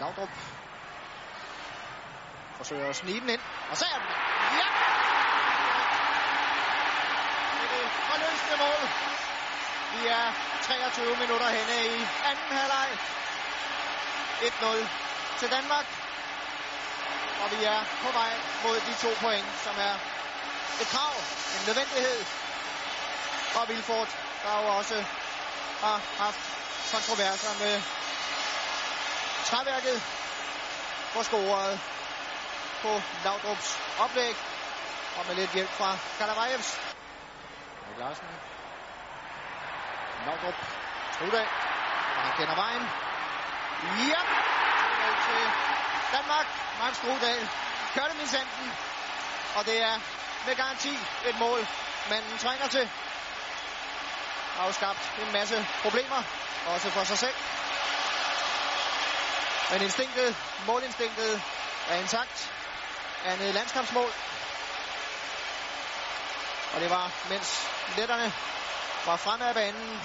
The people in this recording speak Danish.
Laudrup forsøger at snige den ind, og så er den. Ja! Det er forløsende mål. Vi er 23 minutter henne i anden halvleg. 1-0 til Danmark. Og vi er på vej mod de to point, som er et krav, en nødvendighed. Og Vilfort, der jo også har haft kontroverser med træværket, får scoret på Laudrups oplæg. Og med lidt hjælp fra Kalavajevs. Erik Larsen. Laudrup. Trudal. Og han kender vejen. Ja! til Danmark. Max Strudal. Kørte min sanden. Og det er med garanti et mål, manden trænger til. Har jo skabt en masse problemer, også for sig selv. Men instinktet, målinstinktet er intakt. Andet landskampsmål. Og det var, mens letterne var fremad af banen,